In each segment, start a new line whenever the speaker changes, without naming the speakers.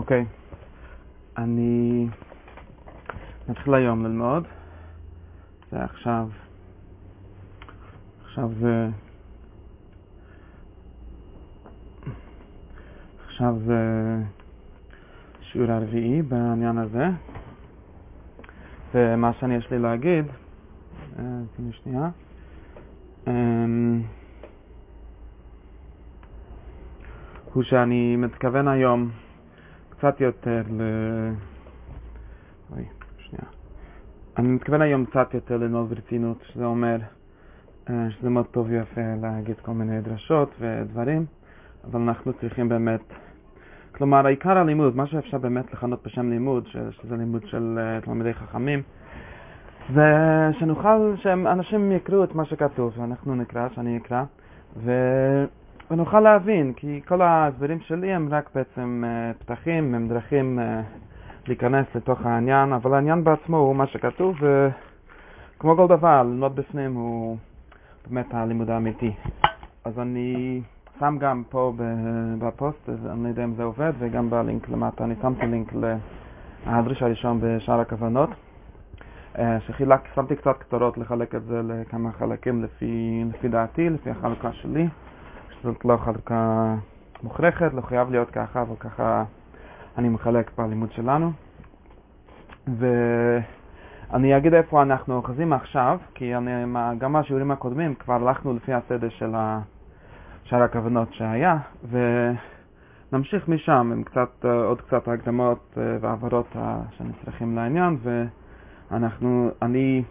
אוקיי, אני נתחיל היום ללמוד. זה עכשיו, עכשיו זה, עכשיו זה שיעור הרביעי בעניין הזה. ומה שאני יש לי להגיד, אה, תני שנייה. אמ, הוא שאני מתכוון היום קצת יותר ל... אוי, שנייה. אני מתכוון היום קצת יותר ללמוד ברצינות, שזה אומר אה, שזה מאוד טוב ויפה להגיד כל מיני דרשות ודברים, אבל אנחנו צריכים באמת... כלומר, עיקר הלימוד, מה שאפשר באמת לכנות בשם לימוד, שזה לימוד של אה, תלמידי חכמים, זה שנוכל, שאנשים יקראו את מה שכתוב, שאנחנו נקרא, שאני אקרא, ו... ונוכל להבין, כי כל ההסברים שלי הם רק בעצם uh, פתחים, הם דרכים uh, להיכנס לתוך העניין, אבל העניין בעצמו הוא מה שכתוב, וכמו כל דבר, ללמוד בפנים הוא באמת הלימוד האמיתי. אז אני שם גם פה בפוסט, אני לא יודע אם זה עובד, וגם בלינק למטה, אני שמתי לינק להדריש הראשון בשאר הכוונות. אה, שחילק, שמתי קצת כתרות לחלק את זה לכמה חלקים לפי, לפי דעתי, לפי החלוקה שלי. זאת לא חלוקה מוכרחת, לא חייב להיות ככה, אבל ככה אני מחלק בלימוד שלנו. ואני אגיד איפה אנחנו אוחזים עכשיו, כי אני, גם בשיעורים הקודמים כבר הלכנו לפי הסדר של שאר הכוונות שהיה, ונמשיך משם עם קצת, עוד קצת הקדמות אה, והעברות שאני צריכים לעניין, ואנחנו, אני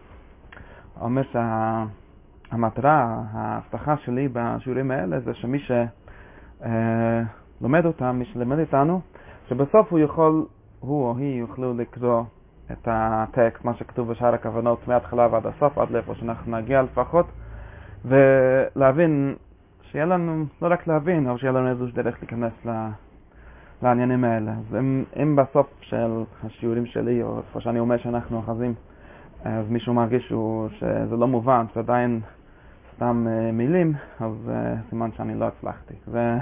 אומר שה... המטרה, ההבטחה שלי בשיעורים האלה זה שמי שלומד אותם, מי שלמד איתנו, שבסוף הוא יכול, הוא או היא יוכלו לקרוא את הטקסט, מה שכתוב בשאר הכוונות מההתחלה ועד הסוף, עד לאיפה שאנחנו נגיע לפחות, ולהבין, שיהיה לנו, לא רק להבין, אבל שיהיה לנו איזושהי דרך להיכנס לעניינים האלה. אז אם, אם בסוף של השיעורים שלי, או איפה שאני אומר שאנחנו אוחזים, אז מישהו מרגיש שזה לא מובן, שעדיין סתם uh, מילים, אז uh, סימן שאני לא הצלחתי. זה,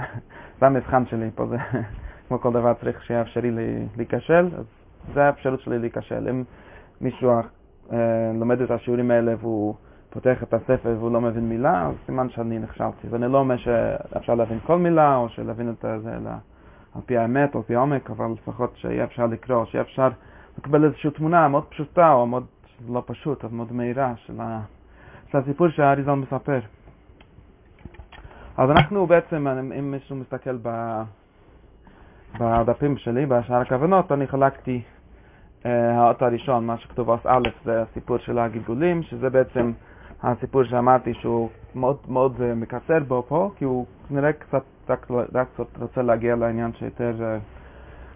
זה המבחן שלי פה, זה כמו כל דבר צריך שיהיה אפשרי להיכשל, אז זה האפשרות שלי להיכשל. אם מישהו uh, לומד את השיעורים האלה והוא פותח את הספר והוא לא מבין מילה, אז סימן שאני נכשלתי. ואני לא אומר שאפשר להבין כל מילה, או שלהבין את זה על פי האמת או על פי העומק, אבל לפחות שיהיה אפשר לקרוא, שיהיה אפשר לקבל איזושהי תמונה מאוד פשוטה, או מאוד, לא פשוט, אבל מאוד מהירה של ה... זה הסיפור שהאריזל מספר. אז אנחנו בעצם, אם מישהו מסתכל בדפים שלי, בשאר הכוונות, אני חלקתי אה, האות הראשון, מה שכתוב עוס א', זה הסיפור של הגלגולים, שזה בעצם הסיפור שאמרתי שהוא מאוד מאוד אה, מקצר בו פה, כי הוא נראה קצת, רק, רק רוצה להגיע לעניין שיותר אה,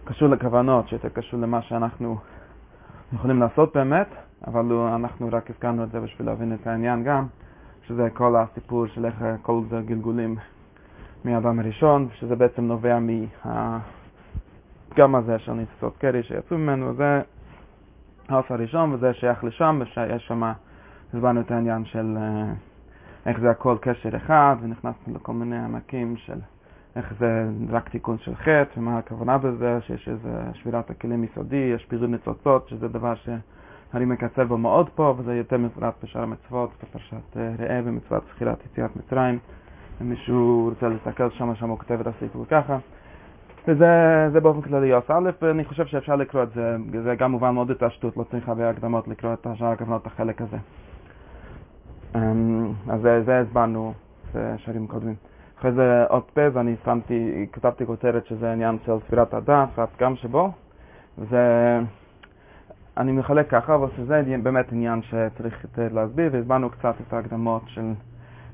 קשור לכוונות, שיותר קשור למה שאנחנו יכולים לעשות באמת. אבל אנחנו רק הזכרנו את זה בשביל להבין את העניין גם, שזה כל הסיפור של איך כל זה גלגולים מהאדם הראשון, שזה בעצם נובע מהפגם הזה של ניצוצות קרי שיצאו ממנו, זה האוף הראשון וזה שייך לשם, ויש שם, הסברנו את העניין של אה, איך זה הכל קשר אחד, ונכנסנו לכל מיני עמקים של איך זה רק תיקון של חטא, ומה הכוונה בזה, שיש איזה שבירת הכלים יסודי, יש פיזור ניצוצות, שזה דבר ש... אני מקצר בו מאוד פה, וזה יותר מפורט בשאר המצוות, בפרשת אה, ראה במצוות זכירת יציאת מצרים. אם מישהו רוצה להסתכל שם, שם הוא כותב את הסיפור ככה. וזה באופן כללי יוס א', ואני חושב שאפשר לקרוא את זה, זה גם מובן מאוד את השטות, לא צריך הרבה הקדמות לקרוא את השאר הכוונות החלק הזה. אמ, אז זה הסברנו בשערים קודמים. אחרי זה עוד פז, אני שמתי, כתבתי כותרת שזה עניין של ספירת הדף, והפגם שבו, וזה... אני מחלק ככה, אבל שזה באמת עניין שצריך יותר להסביר, והסברנו קצת את ההקדמות של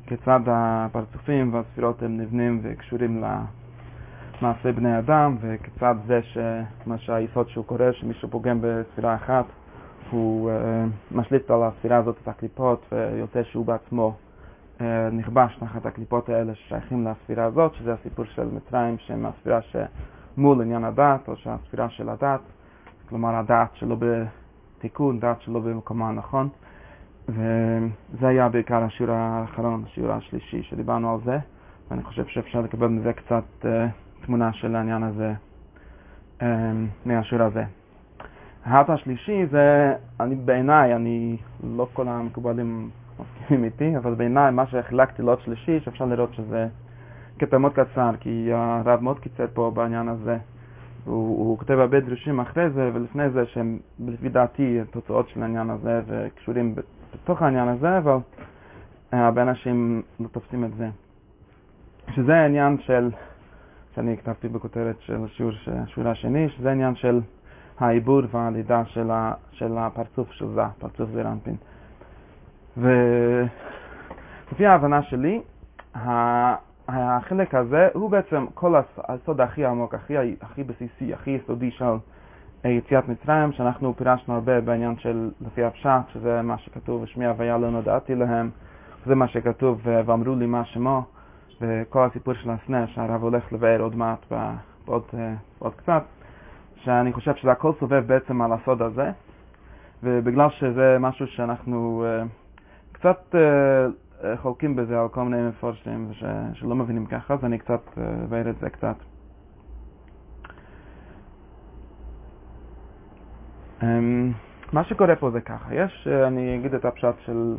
כיצד הפרצופים והספירות הם נבנים וקשורים למעשה בני אדם, וכיצד זה שמה שהיסוד שהוא קורא, שמישהו פוגם בספירה אחת, הוא uh, משליט על הספירה הזאת את הקליפות, ויוצא שהוא בעצמו uh, נכבש תחת הקליפות האלה ששייכים לספירה הזאת, שזה הסיפור של מצרים, שהם הספירה שמול עניין הדת, או שהספירה של הדת. כלומר הדעת שלו בתיקון, דעת שלו במקומה הנכון. וזה היה בעיקר השיעור האחרון, השיעור השלישי שדיברנו על זה, ואני חושב שאפשר לקבל מזה קצת uh, תמונה של העניין הזה אמ, מהשיעור הזה. ההט השלישי זה, אני בעיניי, אני, לא כל המקובלים מסכימים איתי, אבל בעיניי מה שחילקתי לעוד שלישי, שאפשר לראות שזה קטע מאוד קצר, כי הרב מאוד קיצר פה בעניין הזה. הוא, הוא כותב הרבה דרושים אחרי זה ולפני זה שהם לפי דעתי תוצאות של העניין הזה וקשורים בתוך העניין הזה, אבל הרבה אנשים לא תופסים את זה. שזה העניין של, שאני כתבתי בכותרת של השיעור, השיעור השני, שזה העניין של העיבור והלידה של, ה, של הפרצוף של זה, פרצוף זה רנפין. ולפי ההבנה שלי, החלק הזה הוא בעצם כל הסוד הכי עמוק, הכי, הכי בסיסי, הכי יסודי של יציאת מצרים, שאנחנו פירשנו הרבה בעניין של לפי הפשט, שזה מה שכתוב, ושמי הוויה לא נודעתי להם, זה מה שכתוב, ואמרו לי מה שמו, וכל הסיפור של הסנה, שהרב הולך לבאר עוד מעט, בעוד, בעוד קצת, שאני חושב שזה הכל סובב בעצם על הסוד הזה, ובגלל שזה משהו שאנחנו uh, קצת חולקים בזה על כל מיני מפורשים ש, שלא מבינים ככה, אז אני קצת אבאר uh, את זה קצת. Um, מה שקורה פה זה ככה, יש, uh, אני אגיד את הפשט של,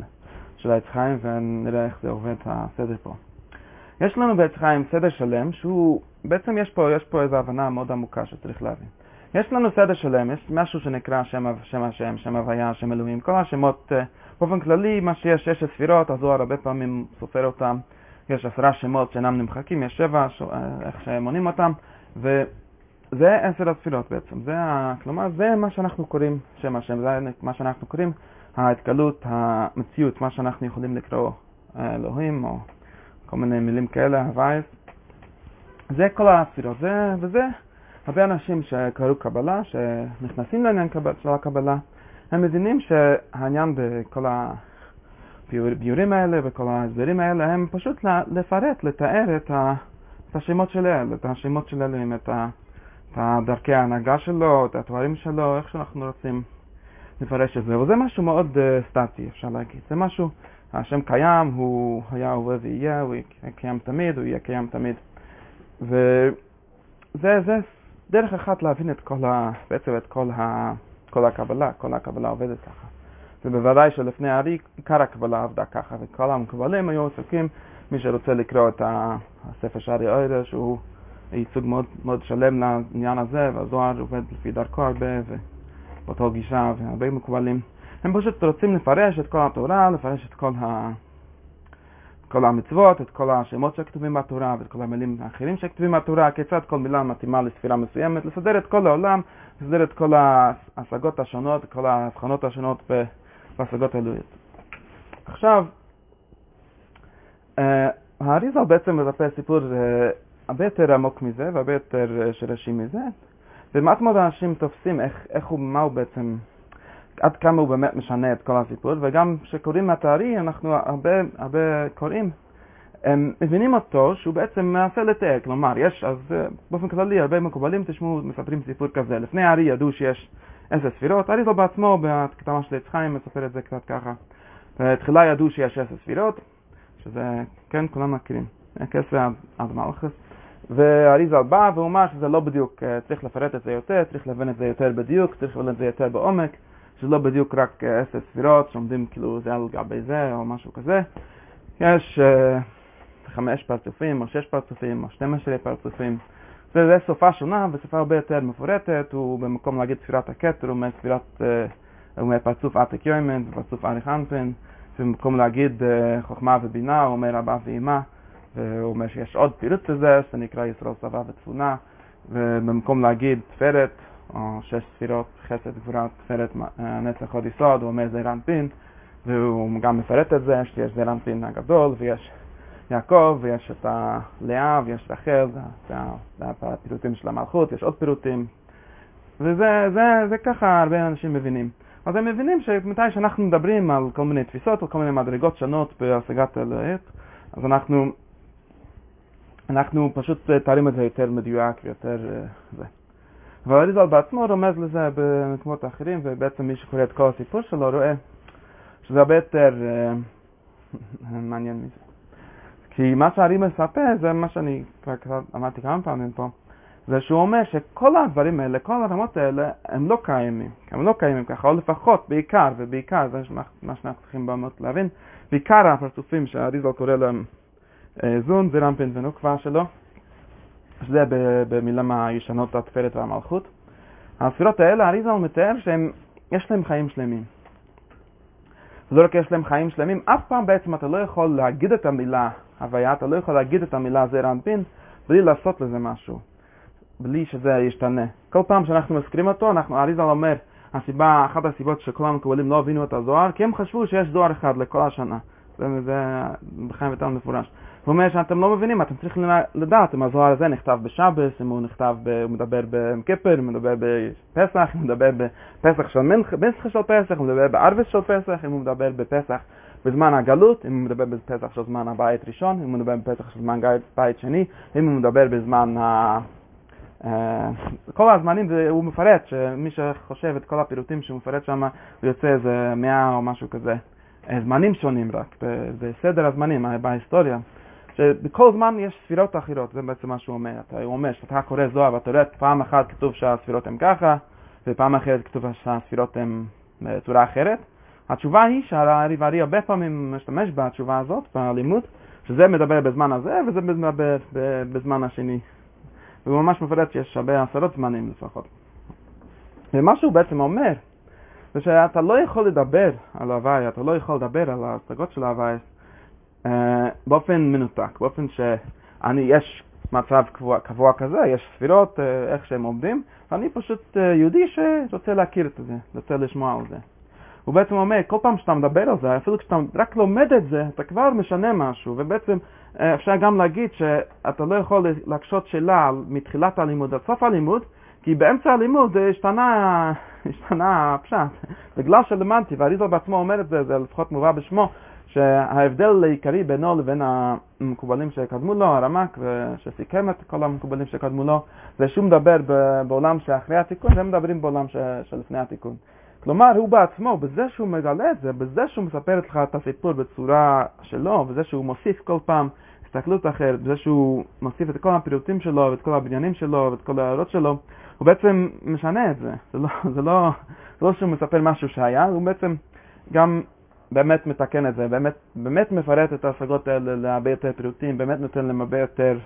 של העץ חיים ונראה איך זה עובד הסדר פה. יש לנו בעץ חיים סדר שלם שהוא, בעצם יש פה, יש פה איזו הבנה מאוד עמוקה שצריך להבין. יש לנו סדר שלם, יש משהו שנקרא שם, שם השם, שם הוויה, שם אלוהים, כל השמות, אה, באופן כללי, מה שיש, שש ספירות, הזוהר הרבה פעמים סופר אותם, יש עשרה שמות שאינם נמחקים, יש שבע, ש... אה, איך שמונים אותם, וזה עשר הספירות בעצם, זה, כלומר, זה מה שאנחנו קוראים שם השם, זה מה שאנחנו קוראים ההתגלות, המציאות, מה שאנחנו יכולים לקרוא אה, אלוהים, או כל מיני מילים כאלה, הווייס, זה כל הספירות, זה, וזה הרבה אנשים שקראו קבלה, שנכנסים לעניין של הקבלה, הם מבינים שהעניין בכל הביורים האלה וכל ההסברים האלה הם פשוט לפרט, לתאר את, השמות של אל, את השמות של אלוהים, את, דרכי ההנהגה שלו, את הדברים שלו, איך שאנחנו רוצים לפרש את זה. וזה משהו מאוד uh, סטטי, אפשר להגיד. זה משהו, השם קיים, הוא היה, הווה ויהיה, הוא יהיה קיים תמיד, הוא יהיה קיים תמיד. וזה זה דרך אחת להבין את כל ה... בעצם את כל, ה... כל הקבלה, כל הקבלה עובדת ככה. ובוודאי שלפני הארי עיקר הקבלה עבדה ככה, וכל המקבלים היו עסוקים, מי שרוצה לקרוא את הספר שערי אוירה, שהוא ייצוג מאוד, מאוד שלם לעניין הזה, והזוהר עובד לפי דרכו הרבה, ובאותו גישה, והרבה מקובלים. הם פשוט רוצים לפרש את כל התורה, לפרש את כל ה... כל המצוות, את כל השמות שכתובים בתורה ואת כל המילים האחרים שכתובים בתורה, כיצד כל מילה מתאימה לספירה מסוימת, לסדר את כל העולם, לסדר את כל ההשגות השונות, כל ההבחנות השונות בהשגות האלוהיות. עכשיו, אה, האריזל בעצם מבטא סיפור אה, הרבה יותר עמוק מזה והרבה יותר אה, שרשי מזה, ומעט מאוד אנשים תופסים איך, איך הוא, מה הוא בעצם עד כמה הוא באמת משנה את כל הסיפור, וגם כשקוראים מהתארי, אנחנו הרבה, הרבה קוראים, הם מבינים אותו שהוא בעצם מנסה לתאר, כלומר, יש, אז אה, באופן כללי, הרבה מקובלים, תשמעו, מספרים סיפור כזה. לפני הארי ידעו שיש עשר ספירות, הארי לא בעצמו, בכתבה של עץ חיים, מספר את זה קצת ככה. בתחילה ידעו שיש עשר ספירות, שזה, כן, כולם מכירים, כסר עד, מלכס. והאריזל בא והוא אמר שזה לא בדיוק, אה, צריך לפרט את זה יותר, צריך להבין את זה יותר בדיוק, צריך להבין את זה יותר בעומק. שזה לא בדיוק רק אה, עשר ספירות שעומדים כאילו זה על גבי זה או משהו כזה. יש uh, חמש פרצופים או שש פרצופים או שתים עשרה פרצופים. וזה שפה שונה ושפה הרבה יותר מפורטת, הוא במקום להגיד ספירת הכתר, הוא אומר ספירת, uh, הוא אומר פרצוף עתק יוימן ופרצוף אריך אנפין, ובמקום להגיד חוכמה ובינה, הוא אומר אבא ואמא, והוא אומר שיש עוד פירוט לזה, שזה נקרא ישראל צבא ותבונה, ובמקום להגיד תפארת, או שש ספירות חסד, גבורה, תפארת, נצח, עוד יסוד, הוא אומר זה רנפין, והוא גם מפרט את זה, שיש זה רנפין הגדול, ויש יעקב, ויש את הלאה, ויש רחל, זה הפירוטים של המלכות, יש עוד פירוטים, וזה זה, זה ככה הרבה אנשים מבינים. אז הם מבינים שמתי שאנחנו מדברים על כל מיני תפיסות, על כל מיני מדרגות שונות בהשגת אלוהית, אז אנחנו, אנחנו פשוט תארים את זה יותר מדויק ויותר זה. והאריזל בעצמו רומז לזה במקומות אחרים, ובעצם מי שקורא את כל הסיפור שלו רואה שזה הרבה יותר מעניין מזה. כי מה שהארי מספר, זה מה שאני כבר אמרתי כמה פעמים פה, זה שהוא אומר שכל הדברים האלה, כל הרמות האלה, הם לא קיימים. הם לא קיימים ככה, או לפחות, בעיקר, ובעיקר, זה מה שאנחנו צריכים באמת להבין, בעיקר הפרצופים שהאריזל קורא להם אה, זון, זה רמפין ונוקבה שלו, שזה במילה מהישנות התפארת והמלכות. הספירות האלה, האריזל מתאר שיש להם חיים שלמים. ולא רק יש להם חיים שלמים, אף פעם בעצם אתה לא יכול להגיד את המילה הוויה, אתה לא יכול להגיד את המילה זר אנפין בלי לעשות לזה משהו, בלי שזה ישתנה. כל פעם שאנחנו מזכירים אותו, אנחנו, אריזל אומר, הסיבה, אחת הסיבות שכל המקובלים לא הבינו את הזוהר, כי הם חשבו שיש זוהר אחד לכל השנה. זה, זה בחיים וטל מפורש. הוא אומר שאתם לא מבינים, אתם צריכים לדעת אם הזוהר הזה נכתב בשבס, אם הוא נכתב, ב, הוא מדבר בכיפר, אם הוא מדבר בפסח, אם הוא מדבר בפסח של מנסחה של פסח, אם הוא מדבר בארבס של פסח, אם הוא מדבר בפסח בזמן הגלות, אם הוא מדבר בפסח של זמן הבית ראשון, אם הוא מדבר בפסח של זמן בית שני, אם הוא מדבר בזמן ה... אה, כל הזמנים הוא מפרט, שמי שחושב את כל הפירוטים שהוא מפרט שם, הוא יוצא איזה מאה או משהו כזה. אה, זמנים שונים רק, בסדר הזמנים, אה, בהיסטוריה. שבכל זמן יש ספירות אחרות, זה בעצם מה שהוא אומר. אתה, הוא אומר שאתה קורא זוהר ואתה רואה פעם אחת כתוב שהספירות הן ככה, ופעם אחרת כתוב שהספירות הן בצורה אחרת. התשובה היא שהריברי הרבה פעמים משתמש בתשובה הזאת, בלימוד, שזה מדבר בזמן הזה וזה מדבר בזמן השני. והוא ממש מפרט שיש הרבה עשרות זמנים לפחות. ומה שהוא בעצם אומר, זה שאתה לא יכול לדבר על ההוואי, אתה לא יכול לדבר על ההשגות של ההוואי אה, באופן מנותק, באופן שאני, יש מצב קבוע, קבוע כזה, יש ספירות, אה, איך שהם עומדים, ואני פשוט אה, יהודי שרוצה להכיר את זה, רוצה לשמוע על זה. הוא בעצם אומר, כל פעם שאתה מדבר על זה, אפילו כשאתה רק לומד את זה, אתה כבר משנה משהו, ובעצם אפשר גם להגיד שאתה לא יכול להקשות שאלה מתחילת הלימוד עד סוף הלימוד, כי באמצע הלימוד השתנה, השתנה הפשט. בגלל שלמדתי, והריזל בעצמו אומר את זה, זה לפחות מובא בשמו, שההבדל העיקרי בינו לבין המקובלים שקדמו לו, הרמק, שסיכם את כל המקובלים שקדמו לו, זה שהוא מדבר בעולם שאחרי התיקון, והם מדברים בעולם שלפני התיקון. כלומר, הוא בעצמו, בזה שהוא מגלה את זה, בזה שהוא מספר לך את הסיפור בצורה שלו, בזה שהוא מוסיף כל פעם הסתכלות אחרת, בזה שהוא מוסיף את כל הפירוטים שלו, ואת כל הבניינים שלו, ואת כל ההערות שלו, הוא בעצם משנה את זה. זה לא, זה לא, זה לא שהוא מספר משהו שהיה, הוא בעצם גם באמת מתקן את זה, באמת, באמת מפרט את ההשגות האלה להרבה יותר פירוטים, באמת נותן להם הרבה יותר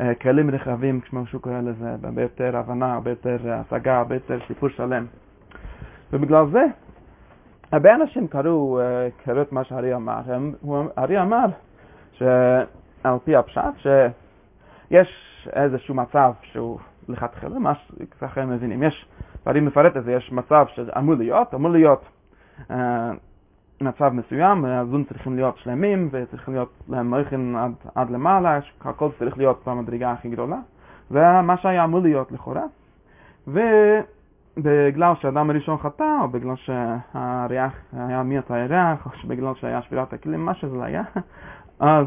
אה, כלים רחבים, כמו שהוא קורא לזה, הרבה יותר הבנה, הרבה יותר השגה, הרבה יותר סיפור שלם. ובגלל זה, הרבה אנשים קראו, אה, קראו את מה שארי אמר. ארי אמר שעל פי הפשט, שיש איזשהו מצב שהוא לכתחילה, מה שככה הם מבינים. יש, ואני מפרט את זה, יש מצב שאמור להיות, אמור להיות אה, מצב מסוים, הזון צריכים להיות שלמים וצריכים להיות להם מויכן עד, עד למעלה, הכל צריך להיות במדרגה הכי גדולה, ומה שהיה אמור להיות לכאורה. ובגלל שהאדם הראשון חטא, או בגלל שהריח היה מיעוט הירח, או בגלל שהיה שבירת הכלים, מה שזה היה, אז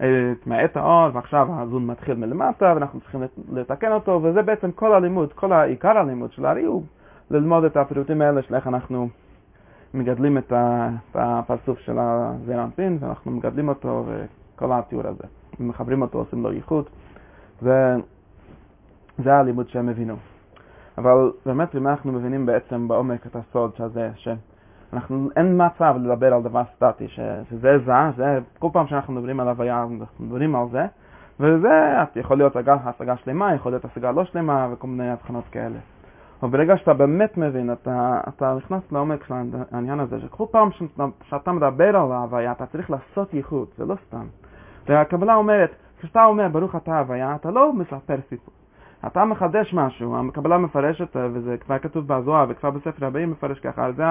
התמעט האור, ועכשיו הזון מתחיל מלמטה, ואנחנו צריכים לתקן אותו, וזה בעצם כל הלימוד, כל העיקר הלימוד של הארי הוא ללמוד את הפירוטים האלה של איך אנחנו מגדלים את הפרצוף של הזרע אנפין, ואנחנו מגדלים אותו וכל התיאור הזה. מחברים אותו, עושים לו ייחוד, וזה הלימוד שהם הבינו. אבל באמת, אם אנחנו מבינים בעצם בעומק את הסוד הזה, שאנחנו, אין מצב לדבר על דבר סטטי, שזה זה, זה, כל פעם שאנחנו מדברים על הוויה, אנחנו מדברים על זה, וזה יכול להיות השגה שלמה, יכול להיות השגה לא שלמה, וכל מיני הבחנות כאלה. אבל ברגע שאתה באמת מבין, אתה, אתה נכנס לעומק של העניין הזה, שכל פעם שאתה, מדבר על ההוויה, אתה צריך לעשות ייחוד, זה לא סתם. והקבלה אומרת, כשאתה אומר ברוך אתה ההוויה, אתה לא מספר סיפור. אתה מחדש משהו, הקבלה מפרשת, וזה כבר כתוב בזוהר וכבר בספר הבאים מפרש ככה, זה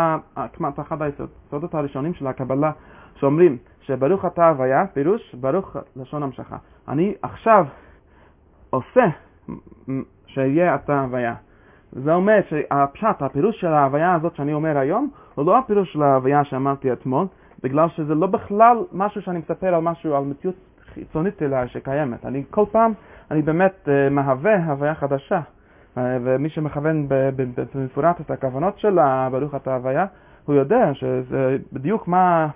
כמעט אחד היסודות הראשונים של הקבלה, שאומרים שברוך אתה ההוויה, פירוש ברוך לשון המשכה. אני עכשיו עושה שיהיה אתה ההוויה. זה אומר שהפשט, הפירוש של ההוויה הזאת שאני אומר היום, הוא לא הפירוש של ההוויה שאמרתי אתמול, בגלל שזה לא בכלל משהו שאני מספר על משהו, על מציאות חיצונית אליי שקיימת. אני כל פעם, אני באמת uh, מהווה הוויה חדשה. Uh, ומי שמכוון במפורט את הכוונות של ברוך אתה הוויה, הוא יודע שזה בדיוק מה,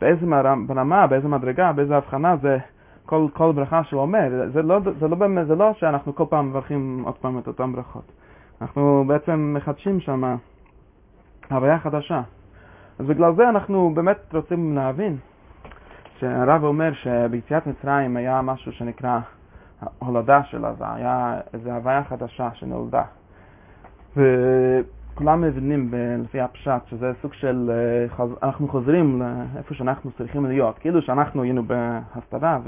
באיזה ברמה, באיזה מדרגה, באיזה הבחנה זה כל, כל ברכה שהוא אומר, זה לא, זה, לא באמת, זה לא שאנחנו כל פעם מברכים עוד פעם את אותן ברכות. אנחנו בעצם מחדשים שם הוויה חדשה. אז בגלל זה אנחנו באמת רוצים להבין שהרב אומר שביציאת מצרים היה משהו שנקרא הולדה שלה, זה היה איזו הוויה חדשה שנולדה. וכולם מבינים לפי הפשט שזה סוג של, אה, אנחנו חוזרים לאיפה שאנחנו צריכים להיות, כאילו שאנחנו היינו בהסתרה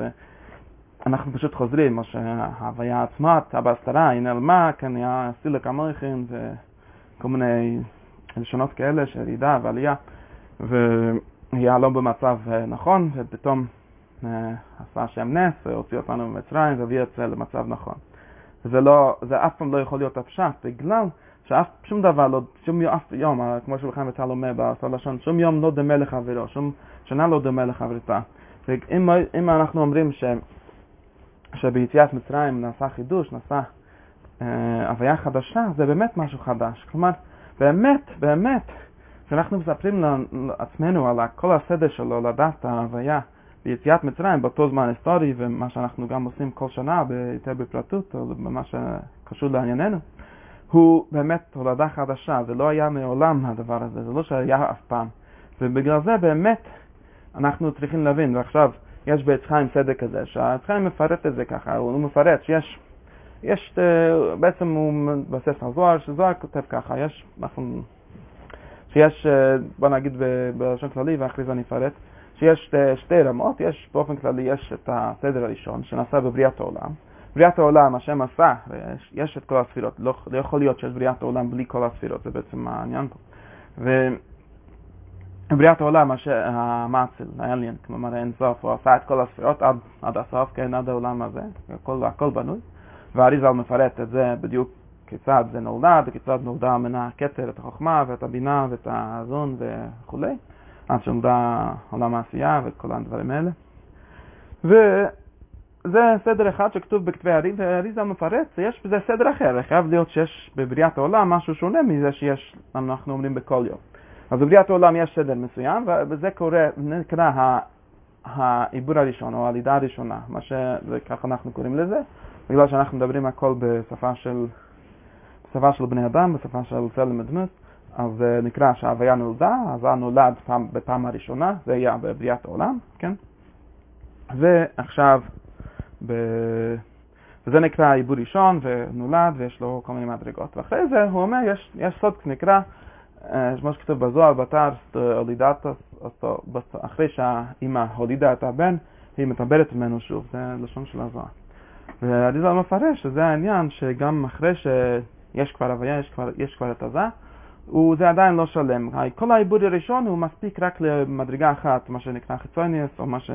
ואנחנו פשוט חוזרים, או שההוויה עצמה בהסתרה, היא נעלמה, כן, היה סילק המויכין וכל מיני לשונות כאלה של ירידה ועלייה, והיה לא במצב אה, נכון, ופתאום אה, עשה השם נס והוציא אותנו ממצרים והביא את זה למצב נכון. וזה לא, זה אף פעם לא יכול להיות הפשט, בגלל שאף, שום דבר לא, שום יום, אף יום, אה, כמו שלכם וצהל אומר בעשור לשון, שום יום לא דומה לחברו, שום שנה לא דומה לחברתה. ואם אנחנו אומרים ש, שביציאת מצרים נעשה חידוש, נעשה אה, הוויה חדשה, זה באמת משהו חדש. כלומר, באמת, באמת, כשאנחנו מספרים לעצמנו על כל הסדר שלו, לדעת ההוויה ביציאת מצרים באותו זמן היסטורי, ומה שאנחנו גם עושים כל שנה, יותר בפרטות, או במה שקשור לענייננו, הוא באמת הולדה חדשה, זה לא היה מעולם הדבר הזה, זה לא שהיה אף פעם. ובגלל זה באמת אנחנו צריכים להבין, ועכשיו יש בעץ חיים סדר כזה, שהעץ חיים מפרט את זה ככה, הוא מפרט שיש, יש, אה, בעצם הוא מתבסס על זוהר, שזוהר כותב ככה, יש, אנחנו, שיש, אה, בוא נגיד בלשון כללי, ואחרי זה אני אפרט, שיש אה, שתי רמות, יש באופן כללי, יש את הסדר הראשון שנעשה בבריאת העולם, בריאת העולם, השם עשה, ויש, יש את כל הספירות, לא, לא יכול להיות שיש בריאת העולם בלי כל הספירות, זה בעצם העניין פה. ובריאת העולם, המאציל, האליין, כלומר אין סוף, הוא עשה את כל הספירות עד, עד הסוף, כן, עד העולם הזה, הכל, הכל בנוי, והאריזל מפרט את זה בדיוק כיצד זה נולד, וכיצד נולדה מן הכתר, את החוכמה ואת הבינה ואת האזון וכולי, עד שנולדה עולם העשייה ואת כל הדברים האלה. זה סדר אחד שכתוב בכתבי האריזה, והאריזה מפרט, יש בזה סדר אחר, חייב להיות שיש בבריאת העולם משהו שונה מזה שיש, אנחנו אומרים בכל יום. אז בבריאת העולם יש סדר מסוים, וזה קורה, נקרא העיבור הראשון, או הלידה הראשונה, מה שככה אנחנו קוראים לזה, בגלל שאנחנו מדברים הכל בשפה של, בשפה של בני אדם, בשפה של צלם ודמות, אז זה נקרא שההוויה נולדה, אז נולד פעם, בפעם הראשונה, זה היה בבריאת העולם, כן? ועכשיו ב... וזה נקרא עיבור ראשון ונולד ויש לו כל מיני מדרגות. ואחרי זה הוא אומר, יש, יש סוד שנקרא, אה, כמו שכתוב בזוהר, בתר, הולידת אותו, אחרי שהאימא הולידה את הבן, היא מטברת ממנו שוב, זה לשון של הזוהר. והדיזל מפרש שזה העניין שגם אחרי שיש כבר הוויה, יש כבר, יש כבר את הזה, זה עדיין לא שלם. כל העיבוד הראשון הוא מספיק רק למדרגה אחת, מה שנקרא חיצוניוס, או מה ש...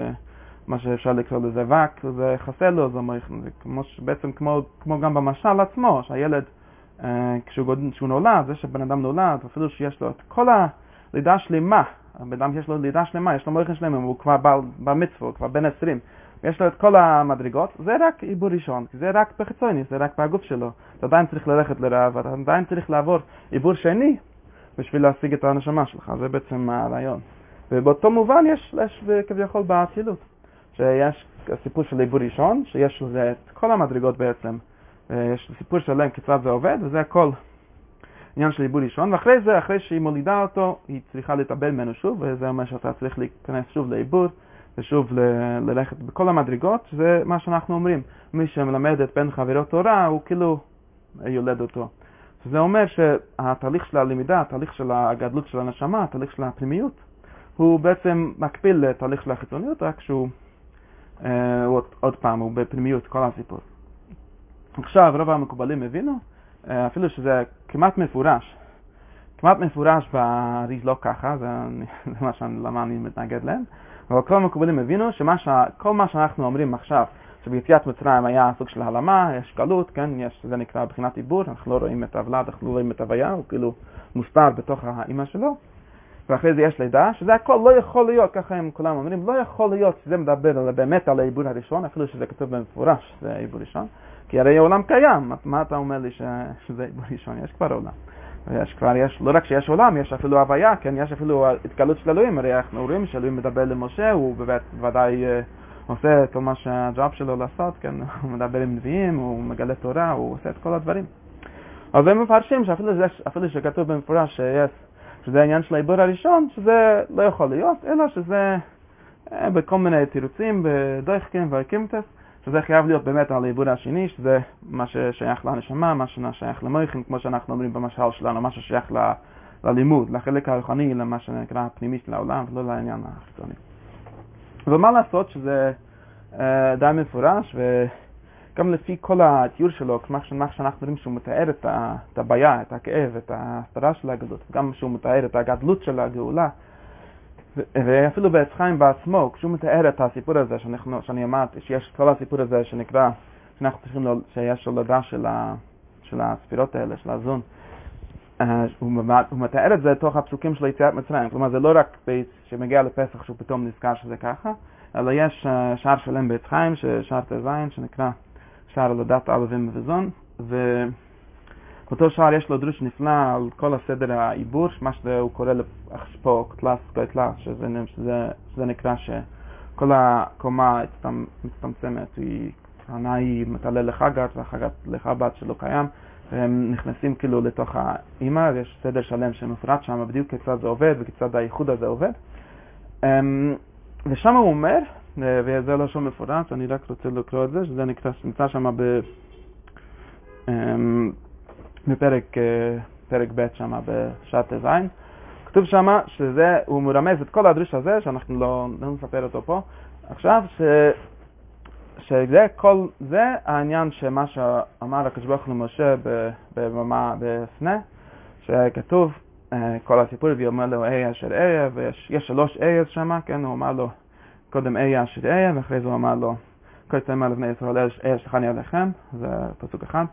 מה שאפשר לקרוא לזה ואק, זה חסר לו, זה בעצם כמו, כמו גם במשל עצמו, שהילד, אה, כשהוא, גוד, כשהוא נולד, זה שבן אדם נולד, אפילו שיש לו את כל הלידה השלמה, הבן אדם יש לו לידה שלמה, יש לו מויכן שלמה, הוא כבר במצווה, כבר בן 20, ויש לו את כל המדרגות, זה רק עיבור ראשון, זה רק בחיצוני, זה רק בגוף שלו. אתה עדיין צריך ללכת לרעב, אתה עדיין צריך לעבור עיבור שני בשביל להשיג את הנשמה שלך, זה בעצם הרעיון. ובאותו מובן יש, יש כביכול באצילות. שיש סיפור של עיבור ראשון, שיש לזה את כל המדרגות בעצם, יש סיפור שלם כיצד זה עובד, וזה הכל עניין של עיבור ראשון, ואחרי זה, אחרי שהיא מולידה אותו, היא צריכה להתאבל ממנו שוב, וזה אומר שאתה צריך להיכנס שוב לעיבור, ושוב ל- ללכת בכל המדרגות, זה מה שאנחנו אומרים, מי שמלמד את בן חברו תורה, הוא כאילו יולד אותו. זה אומר שהתהליך של הלמידה, התהליך של הגדלות של הנשמה, התהליך של הפנימיות, הוא בעצם מקביל לתהליך של החיצוניות, רק שהוא אה, עוד, עוד פעם, הוא בפנימיות, כל הסיפור. עכשיו, רוב המקובלים הבינו, אה, אפילו שזה כמעט מפורש, כמעט מפורש באריז לא ככה, זה, זה מה שאני, למה אני מתנגד להם, אבל כל המקובלים הבינו שכל מה שאנחנו אומרים עכשיו, שביציאת מצרים היה סוג של העלמה, יש גלות, כן, יש, זה נקרא בחינת עיבור, אנחנו לא רואים את הוולד, אנחנו לא רואים את הוויה, הוא כאילו מוסתר בתוך האימא שלו, ואחרי זה יש לידה, שזה הכל לא יכול להיות, ככה הם כולם אומרים, לא יכול להיות שזה מדבר באמת על העיבור הראשון, אפילו שזה כתוב במפורש, זה העיבור ראשון, כי הרי העולם קיים, מה אתה אומר לי שזה ראשון? יש כבר עולם. ויש כבר, יש, לא רק שיש עולם, יש אפילו הוויה, כן, יש אפילו התגלות של אלוהים, הרי אנחנו רואים שאלוהים מדבר למשה, הוא בוודאי אה, עושה את כל מה שהג'אב שלו לעשות, כן, הוא מדבר עם נביאים, הוא מגלה תורה, הוא עושה את כל הדברים. אז הם מפרשים שאפילו זה, אפילו שכתוב במפורש שיש, שזה העניין של העיבור הראשון, שזה לא יכול להיות, אלא שזה אה, בכל מיני תירוצים, בדויחקים והקימטס, שזה חייב להיות באמת על העיבור השני, שזה מה ששייך לנשמה, מה ששייך למויכים, כמו שאנחנו אומרים במשל שלנו, מה ששייך ל... ללימוד, לחלק הרוחני, למה שנקרא הפנימי של העולם, ולא לעניין החיצוני. ומה לעשות שזה אה, די מפורש, וגם לפי כל התיאור שלו, כמו שאנחנו רואים שהוא מתאר את, הבעיה, את הכאב, את ההסתרה של הגלות, גם שהוא מתאר את הגדלות של הגאולה, ואפילו בעץ חיים בעצמו, כשהוא מתאר את הסיפור הזה, שאנחנו, שאני אמרתי, שיש כל הסיפור הזה שנקרא, שאנחנו צריכים, לו, שיש הולדה של, של הספירות האלה, של הזון, אה, הוא מתאר את זה תוך הפסוקים של יציאת מצרים. כלומר, זה לא רק בית שמגיע לפסח שהוא פתאום נזכר שזה ככה, אלא יש אה, שער שלם בית חיים, שער ט"ז, שנקרא שער הולדת ואמא וזון, ובאותו שער יש לו דרוש נפלא על כל הסדר העיבור, מה שהוא קורא פה קטלס קטלס, שזה, שזה, שזה נקרא שכל הקומה מצטמצמת, הנאה היא מתעלה לחגת, והחגת לחבת שלא קיים. והם נכנסים כאילו לתוך האימא, ויש סדר שלם שמפורט שם בדיוק כיצד זה עובד וכיצד האיחוד הזה עובד. אמ, ושם הוא אומר, וזה לא שום מפורט, אני רק רוצה לקרוא את זה, שזה נקרא, נמצא שם ב... אמ, בפרק אה, פרק ב' שם בשעת ט"ז. כתוב שם שזה, הוא מרמז את כל הדריש הזה, שאנחנו לא, לא נספר אותו פה עכשיו, ש... שזה כל, זה העניין שמה שאמר הקדוש ברוך הוא למשה בסנה, שכתוב אה, כל הסיפור, והיא אומר לו איה אשר איה, ויש שלוש אייס שם, כן, הוא אמר לו קודם איה אשר איה, ואחרי זה הוא אמר לו, כל תאמר לבני ישראל איה שכני עליכם, זה פסוק אחד.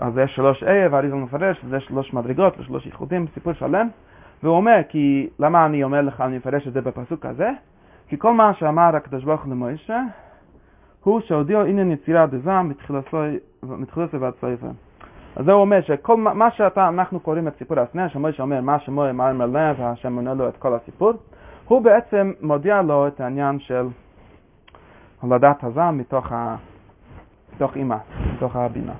אז יש שלוש איה, והאריזל מפרש, זה שלוש מדרגות ושלוש ייחודים, סיפור שלם. והוא אומר, כי למה אני אומר לך, אני מפרש את זה בפסוק הזה? כי כל מה שאמר הקדוש ברוך הוא למשה, הוא שהודיעו עניין יצירה דזעם מתחילתו ועד סויפה. אז זה אומר שכל מה שאנחנו קוראים את סיפור הסנה, שמוישה אומר מה שמוי אמר מלא והשם מונה לו את כל הסיפור, הוא בעצם מודיע לו את העניין של הולדת הזעם מתוך, ה... מתוך אימא, מתוך הבינה.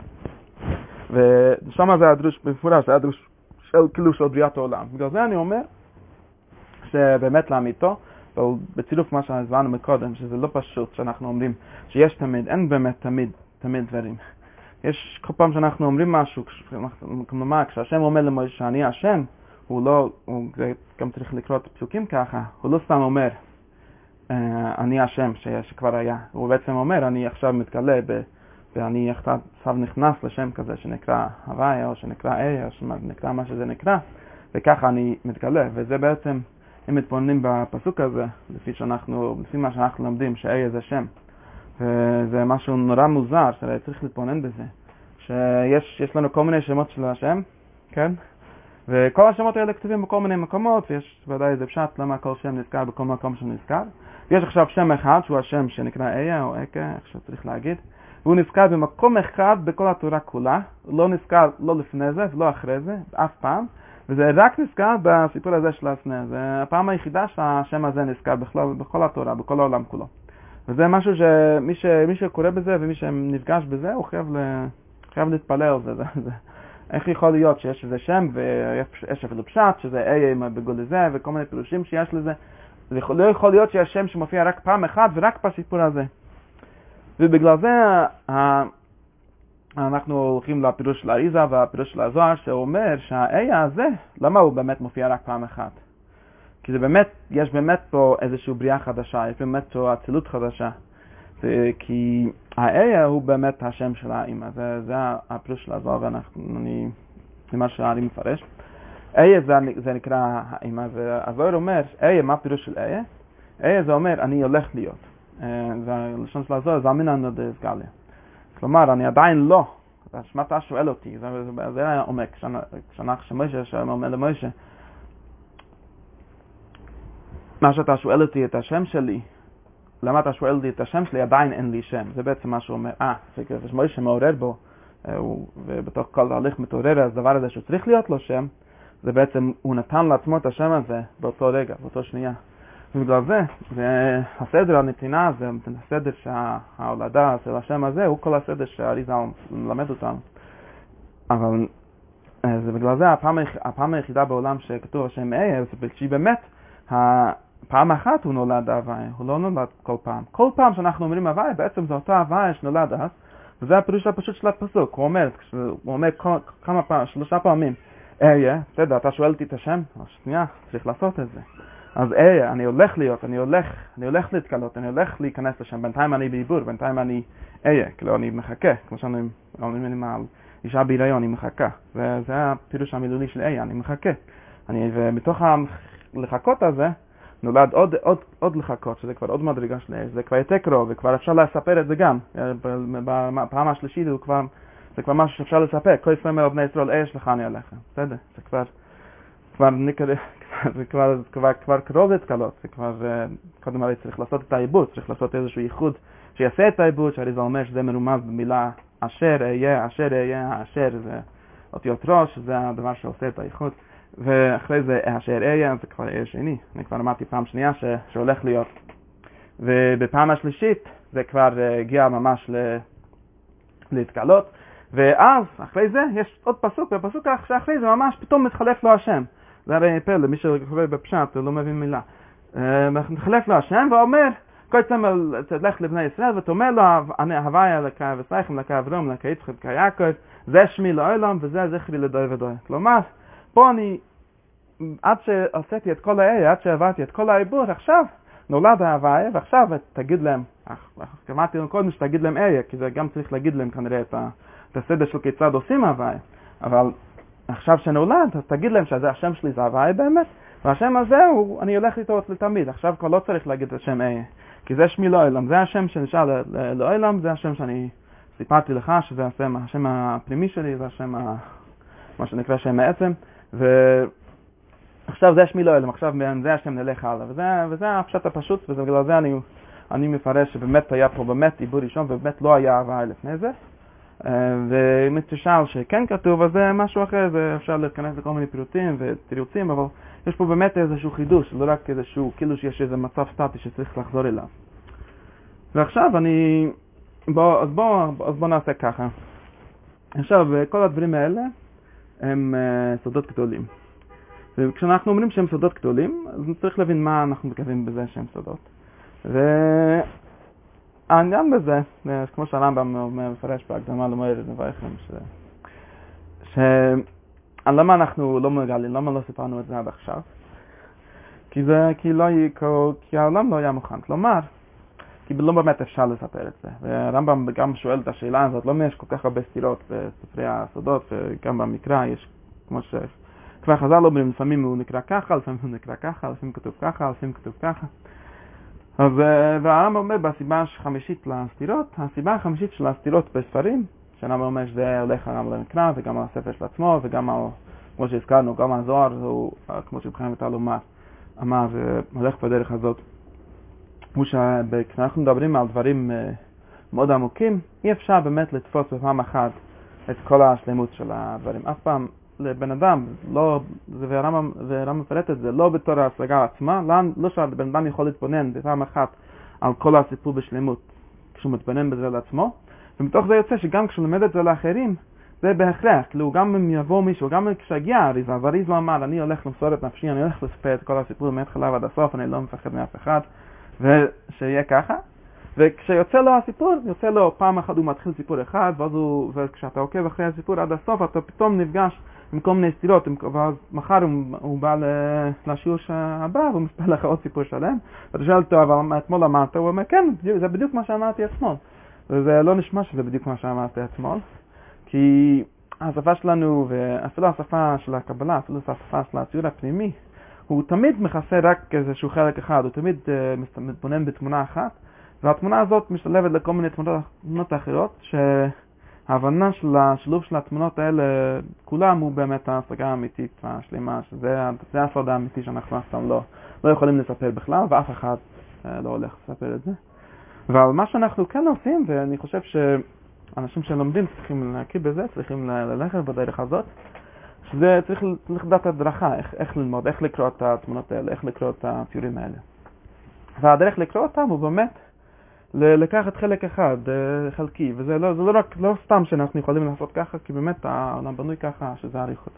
ושם זה הדרוש במפורש, זה הדרוש של כאילו של בריאת העולם. בגלל זה אני אומר שבאמת לאמיתו, אבל בצירוף מה שהסברנו מקודם, שזה לא פשוט שאנחנו אומרים שיש תמיד, אין באמת תמיד, תמיד דברים. יש כל פעם שאנחנו אומרים משהו, כלומר, כשהשם אומר למשה שאני השם, הוא לא, הוא גם צריך לקרוא את הפסוקים ככה, הוא לא סתם אומר אה, אני השם שכבר היה, הוא בעצם אומר אני עכשיו מתגלה. ואני עכשיו נכנס לשם כזה שנקרא הוויה, או שנקרא איה, או שנקרא מה שזה נקרא, וככה אני מתגלה, וזה בעצם אם מתבוננים בפסוק הזה, לפי, שאנחנו, לפי מה שאנחנו לומדים, שאיה זה שם, וזה משהו נורא מוזר, שצריך להתבונן בזה, שיש לנו כל מיני שמות של השם, כן? וכל השמות האלה כתובים בכל מיני מקומות, ויש ודאי איזה פשט למה כל שם נזכר בכל מקום שהוא נזכר. ויש עכשיו שם אחד שהוא השם שנקרא איה או אקה, איך שצריך להגיד, והוא נזכר במקום אחד בכל התורה כולה, לא נזכר לא לפני זה ולא אחרי זה, אף פעם, וזה רק נזכר בסיפור הזה של הסנה. זה הפעם היחידה שהשם הזה נזכר בכלל, בכל התורה, בכל העולם כולו. וזה משהו שמי ש, שקורא בזה ומי שנפגש בזה, הוא חייב, ל, חייב להתפלל על זה. זה, זה. איך יכול להיות שיש איזה שם ויש אפילו פשט, שזה איה בגול לזה וכל מיני פירושים שיש לזה. זה לא יכול להיות שיש שם שמופיע רק פעם אחת ורק בסיפור הזה. ובגלל זה אנחנו הולכים לפירוש של האריזה והפירוש של הזוהר שאומר שהאיה הזה, למה הוא באמת מופיע רק פעם אחת? כי זה באמת, יש באמת פה איזושהי בריאה חדשה, יש באמת פה אצילות חדשה. כי האיה הוא באמת השם של האימא, זה, זה הפירוש של הזוהר ואני, זה מה שאני מפרש. איה זה, זה נקרא האימא, והזוהר אומר, איה, מה הפירוש של איה? איה זה אומר, אני הולך להיות. והלשון של הזוהר זה אמינא נודס גליה. כלומר, אני עדיין לא. מה אתה שואל אותי? זה, זה, זה היה עומק. כשאנחנו, שמשה אומר למשה, מה שאתה שואל אותי את השם שלי, למה אתה שואל אותי את השם שלי, עדיין אין לי שם. זה בעצם מה שהוא אומר. אה, כשמשה מעורר בו, אה, ובתוך כל ההליך מתעורר אז הדבר הזה שצריך להיות לו שם, זה בעצם, הוא נתן לעצמו את השם הזה באותו רגע, באותו שנייה. ובגלל זה, והסדר הנתינה הזה, הסדר שההולדה של השם הזה, הוא כל הסדר שהאריזה מלמד אותנו. אבל אה, זה בגלל זה הפעם, הפעם היחידה בעולם שכתוב השם אהיה, זה שהיא באמת, פעם אחת הוא נולד הוויה, הוא לא נולד כל פעם. כל פעם שאנחנו אומרים הוויה, בעצם זה אותה הוויה שנולד אז, וזה הפירוש הפשוט של הפסוק, הוא אומר, הוא אומר כמה פעמים, שלושה פעמים, אהיה, בסדר, אתה שואל אותי את השם? שנייה, צריך לעשות את זה. אז אהיה, אני הולך להיות, אני הולך, אני הולך להתקלות, אני הולך להיכנס לשם, בינתיים אני בעיבור, בינתיים אני אהיה, כאילו אני מחכה, כמו שאני אומרים על אישה בהיריון, אני מחכה, וזה הפירוש המילולי של אהיה, אני מחכה. אני, ומתוך הלחכות הזה, נולד עוד, עוד, עוד לחכות, שזה כבר עוד מדרגה של אש, זה כבר יותר קרוב, וכבר אפשר לספר את זה גם. בפעם השלישית זה כבר, זה כבר משהו שאפשר לספר. כל ישראל אומר בני ישראל, אש לך אני עליך. בסדר, זה כבר, כבר, זה כבר, כבר, כבר קרוב להתקלות, זה כבר, אה, קודם הרי צריך לעשות את העיבוד, צריך לעשות איזשהו ייחוד שיעשה את העיבוד, שהרי זה אומר שזה מרומז במילה אשר אהיה, אשר אהיה, אשר זה אותיות ראש, זה הדבר שעושה את הייחוד. ואחרי זה אשר אהיה, זה כבר אהיה שני. אני כבר אמרתי פעם שנייה ש... שהולך להיות. ובפעם השלישית זה כבר אה, הגיע ממש ל... להתקלות. ואז, אחרי זה, יש עוד פסוק, והפסוק שאחרי זה ממש פתאום מתחלף לו השם. זה הרי פלא, מי שקורא בפשט, לא מבין מילה. אה, מתחלף לו השם ואומר, כל צמל תלך לבני ישראל ותאמר לו, הוויה אלוקי וסייכם אלוקי אברום אלוקי יצחק אלוקי יעקב, זה שמי לעולם וזה זכרי לדוי ודוי. כלומר, פה אני, עד שעשיתי את כל ה-A, עד שעברתי את כל העיבור, עכשיו נולד ההוויה, ועכשיו תגיד להם, אמרתי להם קודם שתגיד להם A, כי זה גם צריך להגיד להם כנראה את הסדר של כיצד עושים ההוויה, אבל עכשיו שנולד, אז תגיד להם שזה השם שלי זה ההוויה באמת, והשם הזה, הוא, אני הולך איתו לתמיד, עכשיו כבר לא צריך להגיד את השם A, כי זה שמי לעולם, זה השם שנשאר לעולם, זה השם שאני סיפרתי לך, שזה השם, השם הפנימי שלי, זה השם, מה שנקרא שם העצם. ועכשיו זה שמי אלם, עכשיו זה השם נלך הלאה, וזה, וזה הפשט הפשוט, ובגלל זה אני, אני מפרש שבאמת היה פה באמת עיבור ראשון, ובאמת לא היה הוויה לפני זה. אה, ואם תשאל שכן כתוב, אז זה משהו אחר, זה אפשר להתכנס לכל מיני פירוטים ותירוצים, אבל יש פה באמת איזשהו חידוש, לא רק איזשהו, כאילו שיש איזה מצב סטטי שצריך לחזור אליו. ועכשיו אני, בוא, אז בואו בוא נעשה ככה. עכשיו, כל הדברים האלה, הם uh, סודות גדולים. וכשאנחנו אומרים שהם סודות גדולים, אז צריך להבין מה אנחנו מתכוונים בזה שהם סודות. והעניין בזה, כמו שהרמב"ם מפרש בהקדמה למועד נברכם, ש... ש... למה אנחנו לא מגלים, למה לא סיפרנו את זה עד עכשיו? כי זה, כי לא, כי העולם לא היה מוכן. כלומר, כי לא באמת אפשר לספר את זה. והרמב"ם גם שואל את השאלה הזאת, לא יש כל כך הרבה סתירות בספרי הסודות, וגם במקרא יש, כמו שכבר חז"ל אומרים, לפעמים הוא נקרא ככה, לפעמים הוא נקרא ככה, לפעמים כתוב ככה, לפעמים כתוב ככה. אז, והרמב"ם אומר בסיבה החמישית לסתירות, הסיבה החמישית של הסתירות בספרים, שהרמב"ם אומר שזה הולך גם למקרא וגם על הספר של עצמו וגם על, כמו שהזכרנו, גם הזוהר, הוא, כמו שבחיים טל אמר, אמר, הולך בדרך הזאת. כמו שכשאנחנו מדברים על דברים אה, מאוד עמוקים, אי אפשר באמת לתפוס בפעם אחת את כל השלמות של הדברים. אף פעם לבן אדם, לא, ורמב"ם מפרט את זה, לא בתור ההשגה עצמה, לא, לא שבן אדם יכול להתבונן בפעם אחת על כל הסיפור בשלמות כשהוא מתבונן בזה לעצמו, ומתוך זה יוצא שגם כשהוא לומד את זה לאחרים, זה בהכרח, כאילו גם אם יבוא מישהו, גם כשיגיע אריזה, ואריזה לא אמר, אני הולך למסור את נפשי, אני הולך לספר את כל הסיפור מההתחלה ועד הסוף, אני לא מפחד מאף אחד, ושיהיה ככה. וכשיוצא לו הסיפור, יוצא לו פעם אחת הוא מתחיל סיפור אחד, ואז הוא, וכשאתה עוקב אחרי הסיפור עד הסוף, אתה פתאום נפגש עם כל מיני סתירות, ואז מחר הוא, הוא בא לשיעור הבא, והוא מספר לך עוד סיפור שלם, ואתה שואל אותו, אבל אתמול אמרת? הוא אומר, כן, זה בדיוק מה שאמרתי אתמול. וזה לא נשמע שזה בדיוק מה שאמרתי אתמול, כי השפה שלנו, ואפילו השפה של הקבלה, אפילו השפה של הציור הפנימי, הוא תמיד מכסה רק איזשהו חלק אחד, הוא תמיד uh, מתבונן בתמונה אחת, והתמונה הזאת משתלבת לכל מיני תמונות, תמונות אחרות, שההבנה של השילוב של התמונות האלה, כולם הוא באמת ההשגה האמיתית השלימה, שזה הסוד האמיתי שאנחנו אף פעם לא, לא יכולים לספר בכלל, ואף אחד uh, לא הולך לספר את זה. אבל מה שאנחנו כן עושים, ואני חושב שאנשים שלומדים צריכים להכיר בזה, צריכים ללכת בדרך הזאת, שזה צריך לדעת הדרכה, איך, איך ללמוד, איך לקרוא את התמונות האלה, איך לקרוא את הציורים האלה. והדרך לקרוא אותם הוא באמת לקחת חלק אחד, אה, חלקי, וזה לא, לא רק, לא סתם שאנחנו יכולים לעשות ככה, כי באמת העולם בנוי ככה, שזה אריכות.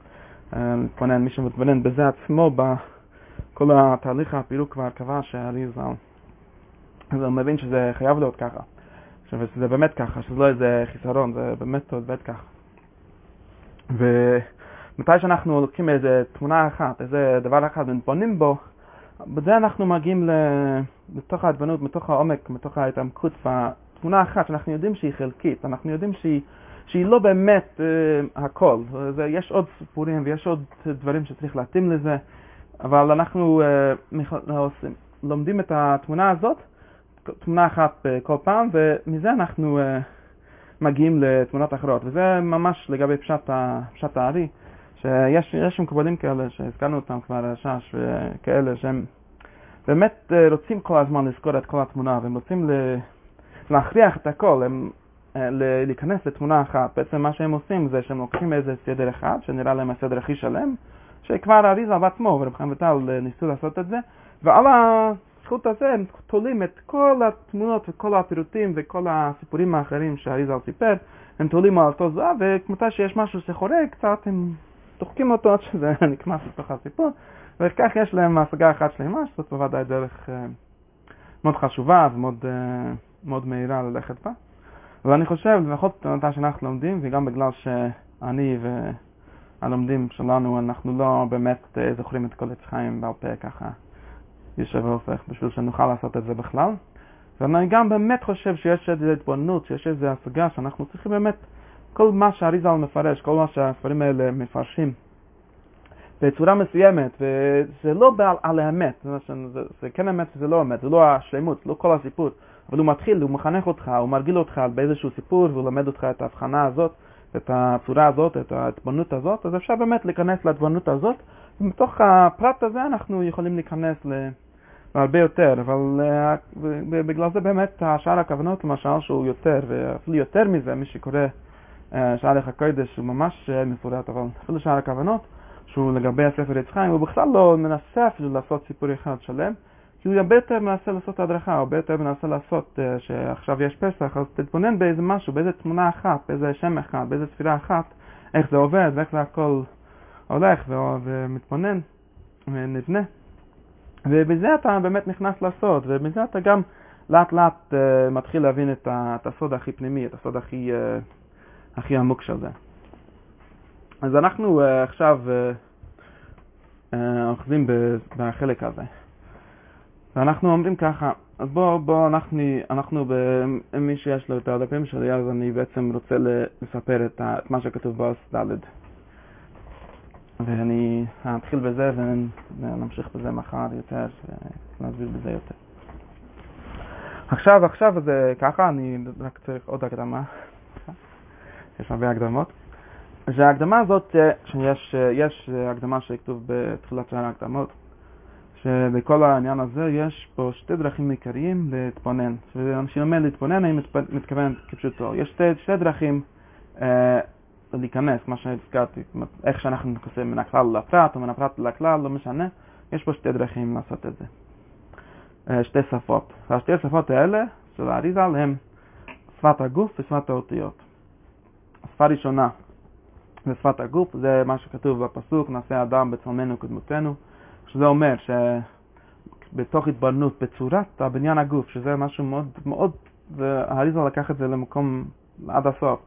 אה, מתבונן, מי שמתבונן בזה עצמו, בכל התהליך הפירוק כבר קבע שהאריזל, אז הוא מבין שזה חייב להיות ככה. עכשיו, זה באמת ככה, שזה לא איזה חיסרון, זה באמת עובד ככה. ומתי שאנחנו לוקחים איזה תמונה אחת, איזה דבר אחד ומתבוננים בו, בזה אנחנו מגיעים לתוך העדבנות, מתוך העומק, מתוך ההתעמקות. בתמונה אחת שאנחנו יודעים שהיא חלקית, אנחנו יודעים שהיא, שהיא לא באמת uh, הכל, זה, יש עוד סיפורים ויש עוד דברים שצריך להתאים לזה, אבל אנחנו uh, עושים, לומדים את התמונה הזאת, תמונה אחת כל פעם, ומזה אנחנו uh, מגיעים לתמונות אחרות, וזה ממש לגבי פשט, פשט הארי. שיש מקובלים כאלה שהזכרנו אותם כבר, שש וכאלה, שהם באמת אה, רוצים כל הזמן לזכור את כל התמונה, והם רוצים להכריח את הכל, הם אה, להיכנס לתמונה אחת. בעצם מה שהם עושים זה שהם לוקחים איזה סדר אחד, שנראה להם הסדר הכי שלם, שכבר אריזה בעצמו ורב חיים וטל אה, ניסו לעשות את זה, ועל הזכות הזה הם תולים את כל התמונות וכל הפירוטים וכל הסיפורים האחרים שאריזה סיפר, הם תולים על אותו זהב, וכמתי שיש משהו שחורג קצת, הם דוחקים אותו עד שזה נכנס לתוך הסיפור, וכך יש להם השגה אחת שלמה, שזאת בוודאי דרך אה, מאוד חשובה ומאוד אה, מאוד מהירה ללכת בה. ואני חושב, לפחות במתי שאנחנו לומדים, וגם בגלל שאני והלומדים שלנו, אנחנו לא באמת אה, זוכרים את כל עץ חיים בעל פה ככה יושב והופך, בשביל שנוכל לעשות את זה בכלל. ואני גם באמת חושב שיש איזו התבוננות, שיש איזו השגה שאנחנו צריכים באמת כל מה שהאריזל מפרש, כל מה שהספרים האלה מפרשים בצורה מסוימת, וזה לא בעל, על האמת, זה, זה, זה כן אמת וזה לא אמת, זה לא השלמות, זה לא כל הסיפור, אבל הוא מתחיל, הוא מחנך אותך, הוא מרגיל אותך באיזשהו סיפור, והוא לומד אותך את ההבחנה הזאת, את הצורה הזאת, את ההתבוננות הזאת, אז אפשר באמת להיכנס להתבוננות הזאת, ומתוך הפרט הזה אנחנו יכולים להיכנס ל... הרבה יותר, אבל uh, בגלל זה באמת שאר הכוונות למשל שהוא יותר, ואפילו יותר מזה, מי שקורא אה, שער הקודש הוא ממש אה, מפורט, אבל אפילו שער הכוונות, שהוא לגבי הספר עץ הוא בכלל לא מנסה אפילו לעשות סיפור אחד שלם, כי הוא הרבה יותר מנסה לעשות הדרכה, הרבה יותר מנסה לעשות uh, שעכשיו יש פסח, אז תתבונן באיזה משהו, באיזה תמונה אחת, באיזה שם אחד, באיזה ספירה אחת, איך זה עובד ואיך זה הכל הולך ומתבונן ונבנה. ובזה אתה באמת נכנס לעשות, ובזה אתה גם לאט לאט מתחיל להבין את הסוד הכי פנימי, את הסוד הכי... הכי עמוק של זה. אז אנחנו uh, עכשיו uh, אוחזים בחלק הזה. ואנחנו אומרים ככה, אז בואו, בוא, אנחנו, אנחנו מי שיש לו את הדפים שלי, אז אני בעצם רוצה לספר את, ה, את מה שכתוב באוס ד' ואני אתחיל בזה ונמשיך בזה מחר יותר, ונסביר בזה יותר. עכשיו, עכשיו זה ככה, אני רק צריך עוד הקדמה. יש הרבה הקדמות. שההקדמה הזאת, אה, שיש אה, יש אה, הקדמה שכתוב בתחילת שער ההקדמות, שבכל העניין הזה יש פה שתי דרכים עיקריים להתבונן. כשאנשים אומר להתבונן, אני מתכוון כפשוטו. יש שתי, שתי דרכים אה, להיכנס, מה שהזכרתי, איך שאנחנו נכנסים מן הכלל לפרט או מן הפרט לכלל, לא משנה, יש פה שתי דרכים לעשות את זה. אה, שתי שפות. והשתי השפות האלה של האריזה הם שפת הגוף ושפת האותיות. השפה ראשונה זה שפת הגוף, זה מה שכתוב בפסוק, נעשה אדם בצלמנו כדמותנו, שזה אומר שבתוך התבוננות בצורת הבניין הגוף, שזה משהו מאוד מאוד, והאריזה לקח את זה למקום עד הסוף,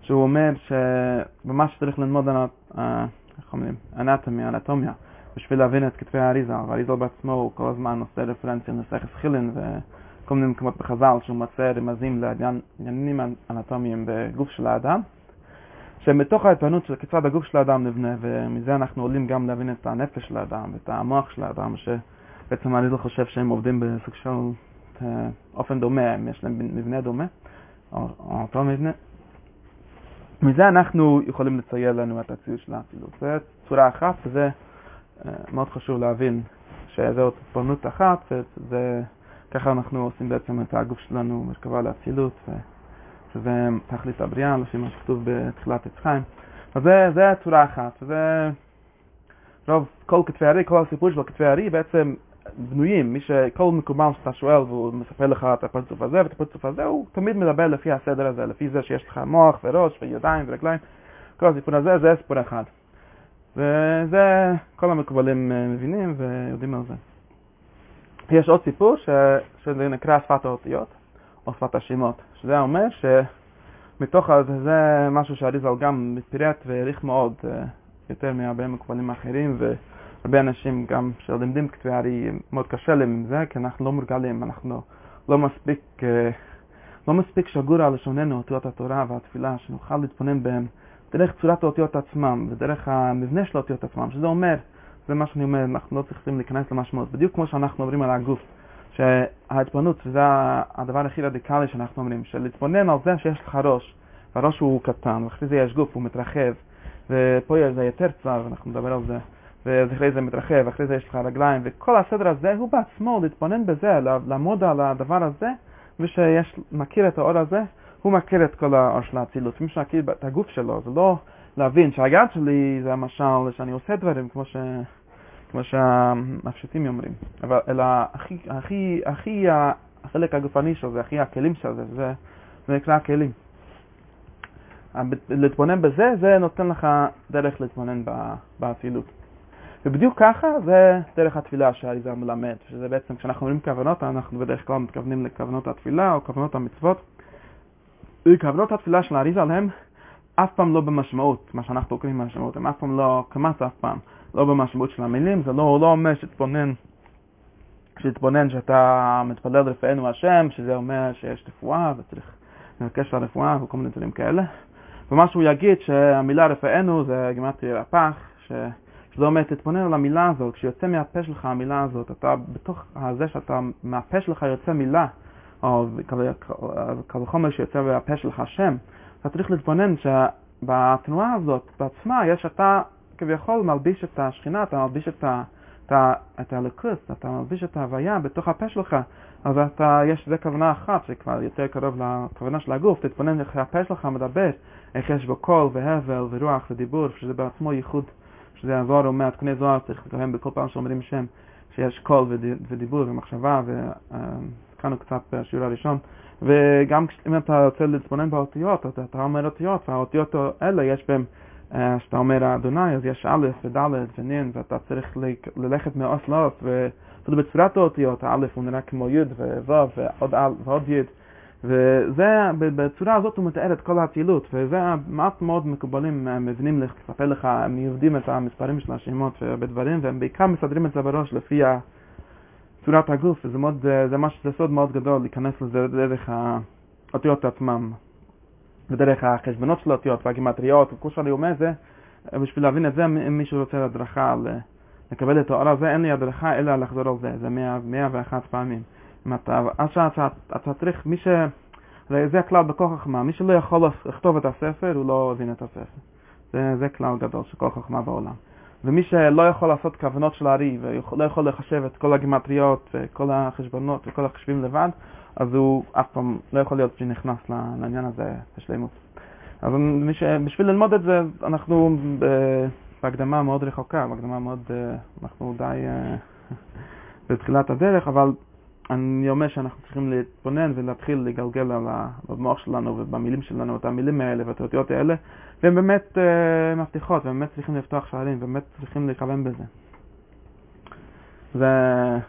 שהוא אומר שממש צריך ללמוד אה, איך אומרים, אנטומיה, אנטומיה, בשביל להבין את כתבי האריזה, והאריזה בעצמו הוא כל הזמן עושה רפרנציה לסכס חילין וכל מיני מקומות בחז"ל שהוא מוצא רמזים לעניינים אנטומיים בגוף של האדם. שמתוך ההתפנות של כיצד הגוף של האדם נבנה, ומזה אנחנו עולים גם להבין את הנפש של האדם, את המוח של האדם, שבעצם אני לא חושב שהם עובדים בסוג של אה, אופן דומה, אם יש להם מבנה דומה, או, או אותו מבנה. מזה אנחנו יכולים לצייר לנו את הציור של האצילות. זו צורה אחת, וזה אה, מאוד חשוב להבין שזו התפנות אחת, וככה אנחנו עושים בעצם את הגוף שלנו מרכבה לאצילות. שזה תכלית הבריאה, לפי מה שכתוב בתחילת עץ חיים. אז זה, צורה אחת, וזה רוב, כל כתבי הארי, כל הסיפור של כתבי הארי בעצם בנויים, מי שכל מקובל שאתה שואל והוא מספר לך את הפרצוף הזה ואת הפרצוף הזה, הוא תמיד מדבר לפי הסדר הזה, לפי זה שיש לך מוח וראש וידיים ורגליים, כל הסיפור הזה זה סיפור אחד. וזה כל המקובלים אה, מבינים ויודעים על זה. יש עוד סיפור ש... נקרא שפת האותיות, או שפת השמות, שזה אומר שמתוך זה, זה משהו שהאריזל גם פירט והעריך מאוד, אה, יותר מהרבה מקובלים אחרים, והרבה אנשים גם שלומדים כתבי ארי, מאוד קשה להם עם זה, כי אנחנו לא מורגלים, אנחנו לא מספיק, אה, לא מספיק שגור על לשוננו אותיות התורה והתפילה, שנוכל להתבונן בהם דרך צורת האותיות עצמם ודרך המבנה של האותיות עצמם, שזה אומר, זה מה שאני אומר, אנחנו לא צריכים להיכנס למשמעות, בדיוק כמו שאנחנו עוברים על הגוף, שההתבוננות זה הדבר הכי רדיקלי שאנחנו אומרים, שלהתבונן על זה שיש לך ראש, והראש הוא קטן, ואחרי זה יש גוף, הוא מתרחב, ופה זה יותר צר, אנחנו נדבר על זה, ואחרי זה מתרחב, ואחרי זה יש לך רגליים, וכל הסדר הזה הוא בעצמו להתבונן בזה, לעמוד על הדבר הזה, ושיש, מכיר את האור הזה, הוא מכיר את כל האור של האצילות, מי שמכיר את הגוף שלו, זה לא להבין שהיד שלי זה המשל שאני עושה דברים כמו, ש... כמו שהמפשטים אומרים, אבל אלא הכי, הכי, הכי החלק הגופני של זה, הכי הכלים של זה, זה, זה נקרא הכלים. להתבונן בזה, זה נותן לך דרך להתבונן באצילות. ובדיוק ככה זה דרך התפילה שהאריזה מלמד, שזה בעצם כשאנחנו אומרים כוונות, אנחנו בדרך כלל מתכוונים לכוונות התפילה או כוונות המצוות. כוונות התפילה של האריזה הם אף פעם לא במשמעות, מה שאנחנו קוראים במשמעות, הם אף פעם לא, כמעט אף פעם, לא במשמעות של המילים, זה לא, לא אומר שתתבונן, שתתבונן שאתה מתפלל רפאנו השם, שזה אומר שיש רפואה וצריך לבקש לרפואה וכל מיני דברים כאלה. ומה שהוא יגיד שהמילה רפאנו זה גימטרי רפ"ח, ש... שזה אומר תתבונן על המילה הזאת, כשיוצא מהפה שלך המילה הזאת, אתה בתוך זה שאתה, מהפה שלך יוצא מילה, או קל וחומר שיוצא מהפה שלך שם, אתה צריך להתבונן שבתנועה הזאת בעצמה יש אתה כביכול מלביש את השכינה, אתה מלביש את, ה, את, ה, את הלקוס, אתה מלביש את ההוויה בתוך הפה שלך, אז אתה, יש, זה כוונה אחת שכבר יותר קרוב לכוונה של הגוף, תתבונן איך הפה שלך מדבר, איך יש בו קול והבל ורוח ודיבור, שזה בעצמו ייחוד, שזה הזוהר אומר, תקני זוהר צריך לקיים בכל פעם שאומרים שם, שיש קול ודיבור ומחשבה, וכאן הוא קצת בשיעור הראשון. וגם אם אתה רוצה להתבונן באותיות, אתה, אתה אומר אותיות, והאותיות האלה יש בהם, אה, כשאתה אומר אדוני, אז יש א' וד' ונין, ואתה צריך ללכת מאוס לאוס, ואפילו בצורת האותיות, הא' הוא נראה כמו י' וו' ועוד, ועוד י', וזה, בצורה הזאת הוא מתאר את כל האצילות, וזה מעט מאוד מקובלים אה, מבנים לספר לך, הם יודעים את המספרים של השמות ובדברים, והם בעיקר מסדרים את זה בראש לפי. צורת הגוף, וזה מאוד, אה, זה משהו, זה סוד מאוד גדול להיכנס לזה דרך האותיות עצמם, ודרך החשבונות של האותיות והגימטריות, וכל שאני אומר זה, בשביל להבין את זה, אם מישהו רוצה הדרכה לקבל את האור הזה, אין לי הדרכה אלא לחזור על זה, זה מאה, ואחת פעמים. אתה, עד שאתה אתה צריך, מי ש... זה הכלל בכוח חכמה, מי שלא יכול לכתוב את הספר, הוא לא הבין את הספר. זה, זה כלל גדול של כל חכמה בעולם. ומי שלא יכול לעשות כוונות של הארי ולא יכול לחשב את כל הגימטריות וכל החשבונות וכל החשבים לבד, אז הוא אף פעם לא יכול להיות שנכנס לעניין הזה בשלימות. אז ש... בשביל ללמוד את זה, אנחנו בהקדמה מאוד רחוקה, בהקדמה מאוד, אה, אנחנו די אה, בתחילת הדרך, אבל אני אומר שאנחנו צריכים להתבונן ולהתחיל לגלגל על המוח שלנו ובמילים שלנו את המילים האלה ואת האותיות האלה, והן באמת uh, מבטיחות, והן באמת צריכים לפתוח שערים, באמת צריכים לכוון בזה. זה,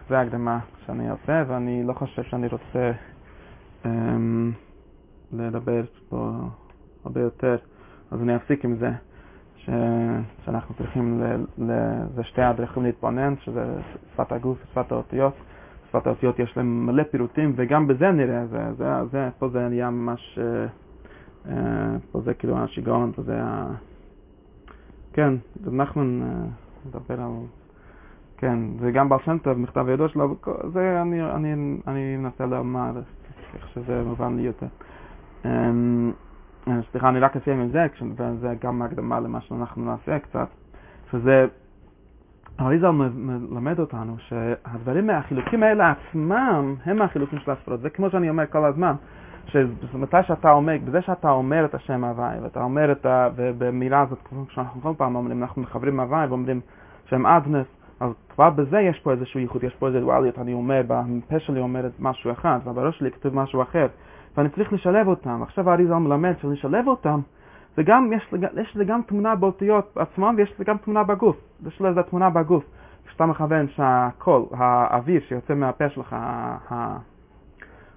זה ההקדמה שאני עושה, ואני לא חושב שאני רוצה um, לדבר פה הרבה יותר, אז אני אפסיק עם זה, ש, שאנחנו צריכים, ל, ל, זה שתי הדרכים להתבונן, שזה שפת הגוף ושפת האותיות. האותיות יש להם מלא פירוטים, וגם בזה נראה, זה, זה, זה, פה זה נהיה ממש, אה, אה, פה זה כאילו השיגעון, פה זה ה... כן, נחמן אה, מדבר על... כן, זה גם בעל מכתב הידוע שלו, זה אני, אני, אני מנסה לומר, איך שזה מובן לי יותר. אמ, סליחה, אני רק אסיים עם זה, וזה גם הקדמה למה שאנחנו נעשה קצת, שזה האריזה מלמד אותנו שהדברים, החילוקים האלה עצמם, הם החילוקים של הספרות. זה כמו שאני אומר כל הזמן, שמתי שאתה אומר, בזה שאתה אומר את השם הוואי, ואתה אומר את ה... ובמילה הזאת, כמו שאנחנו כל פעם אומרים, אנחנו מחברים הוואי ואומרים שם אדנס, אז כבר בזה יש פה איזשהו ייחוד, יש פה איזה דואליות, אני אומר, בפה שלי אומר משהו אחד, ובראש שלי כתוב משהו אחר, ואני צריך לשלב אותם. עכשיו האריזל מלמד שלשלב אותם, זה גם, יש, יש לזה גם תמונה באותיות עצמם, ויש לזה גם תמונה בגוף. יש לזה תמונה בגוף. כשאתה מכוון שהקול, האוויר שיוצא מהפה שלך,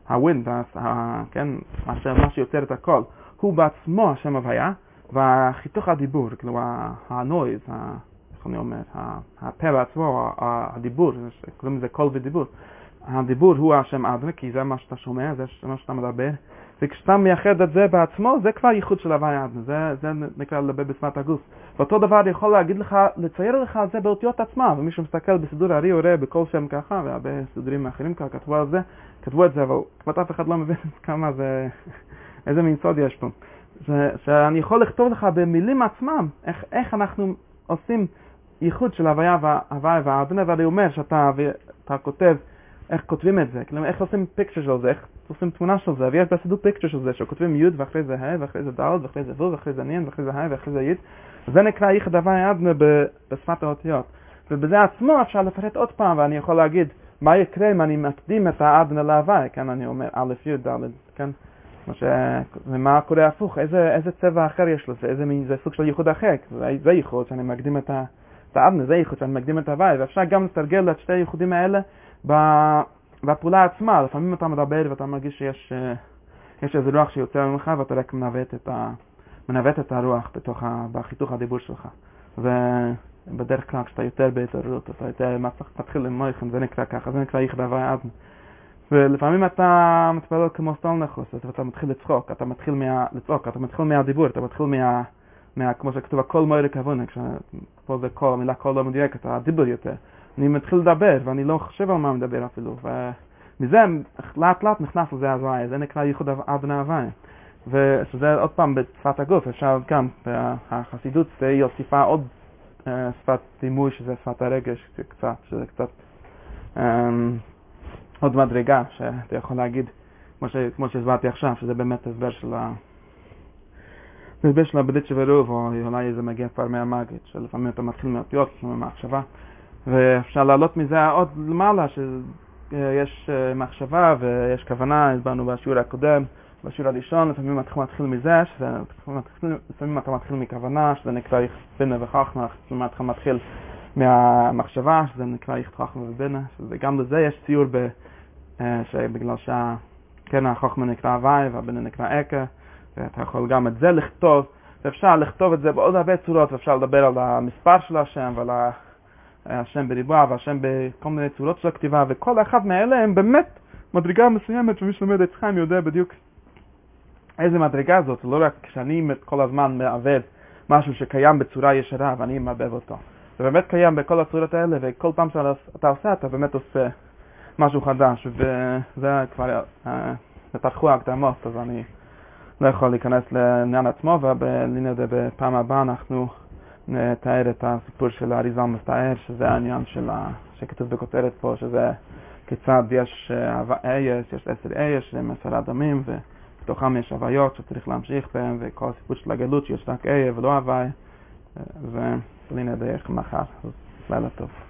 ה wind, כן, מה שיוצר את הקול, הוא בעצמו השם הוויה, והחיתוך הדיבור, כאילו הנויז, איך אני אומר, הפה בעצמו, הדיבור, קוראים לזה קול ודיבור, הדיבור הוא השם אדמה, כי זה מה שאתה שומע, זה מה שאתה מדבר, וכשאתה מייחד את זה בעצמו, זה כבר ייחוד של הוויה זה, זה נקרא לדבר בשפת הגוף. ואותו דבר יכול להגיד לך, לצייר לך את זה באותיות עצמה, ומי שמסתכל בסידור הארי רואה בכל שם ככה, והרבה סידורים אחרים ככה כתבו על זה, כתבו את זה, אבל כמעט אף אחד לא מבין כמה זה, איזה מין סוד יש פה. זה, שאני יכול לכתוב לך במילים עצמם, איך, איך אנחנו עושים ייחוד של הוויה והאדנה, ואני אומר שאתה אתה כותב איך כותבים את זה, כלומר איך עושים פיקצ'ר של זה, איך עושים תמונה של זה, ויש בסידור פיקצ'ר של זה, שכותבים י' ואחרי זה ה' ואחרי זה ד' ואחרי זה ו' ואחרי זה נין ואחרי זה ה' ואחרי זה י', זה נקרא ייחד הוויה אדנה בשפת האותיות. ובזה עצמו אפשר לפרט עוד פעם, ואני יכול להגיד מה יקרה אם אני מקדים את האדנה להוויה, כן, אני אומר א' י' ד', כן, ש... ומה קורה הפוך, איזה, איזה צבע אחר יש לזה, איזה מין, זה סוג של ייחוד אחר, זה, זה ייחוד שאני מקדים את האבנה, זה ייחוד שאני מקדים את ההוואי, ואפשר גם לתרגל את שתי הייחודים האלה בפעולה עצמה, לפעמים אתה מדבר ואתה מרגיש שיש יש איזה רוח שיוצא ממך ואתה רק מנווט את, ה, מנווט את הרוח בתוך ה, בחיתוך הדיבור שלך. ובדרך כלל כשאתה יותר בהתעוררות, אתה יותר מתחיל למויכן, זה נקרא ככה, זה נקרא ייחד ההוואי אבנה. ולפעמים אתה מתפלל כמו סטולנחוס, ואתה מתחיל לצחוק, אתה מתחיל מה... לצעוק, אתה מתחיל מהדיבור, אתה מתחיל מה... מה... כמו שכתוב, הכל מוירי כוונה, פה זה כל, המילה כל לא מדויקת, הדיבור יותר. אני מתחיל לדבר, ואני לא חושב על מה מדבר אפילו, ומזה לאט לאט נכנס לזה הוויה, זה נקרא ייחוד אבנה הוויה. ושזה עוד פעם בשפת הגוף, אפשר גם, החסידות היא הוסיפה עוד שפת דימוי, שזה שפת הרגש, קצת, שזה קצת... עוד מדרגה שאתה יכול להגיד, כמו, ש, כמו שהסברתי עכשיו, שזה באמת הסבר של ה... זה הסבר של הבדיצ'ה ורוב, או אולי זה מגיע כבר מהמגיד, שלפעמים אתה מתחיל מאותיות, לפעמים מהמחשבה, ואפשר לעלות מזה עוד למעלה, שיש אה, מחשבה ויש כוונה, הסברנו בשיעור הקודם, בשיעור הראשון, לפעמים אתה מתחיל מזה, שזה, לפעמים אתה מתחיל מכוונה, שזה נקרא בינה וחכמה, לפעמים אתה מתחיל מהמחשבה, שזה נקרא חכמה ובינה, וגם לזה יש ציור ב... אה, שבגלל שהקרן החוכמה נקרא הוואי והבינה נקרא אקה, ואתה יכול גם את זה לכתוב, ואפשר לכתוב את זה בעוד הרבה צורות, ואפשר לדבר על המספר של השם ועל השם בריבוע והשם בכל מיני צורות של הכתיבה, וכל אחד מאלה הם באמת מדרגה מסוימת, ומי שלומד את חיים יודע בדיוק איזה מדרגה זאת, לא רק כשאני כל הזמן מעבד משהו שקיים בצורה ישרה ואני מעבב אותו. זה באמת קיים בכל הצורות האלה, וכל פעם שאתה עושה, אתה באמת עושה משהו חדש, וזה כבר פתחו ההקדמות, אז אני לא יכול להיכנס לעניין עצמו, ובלינה זה בפעם הבאה אנחנו נתאר את הסיפור של האריזה מסתער, שזה העניין של ה... שכתוב בכותרת פה, שזה כיצד יש אייס, יש עשר אייס, שהם עשרה דמים, ובתוכם יש הוויות שצריך להמשיך בהם, וכל הסיפור של הגלות שיש רק איה ולא הווי, ובלינה דרך מחר, אז לילה טוב.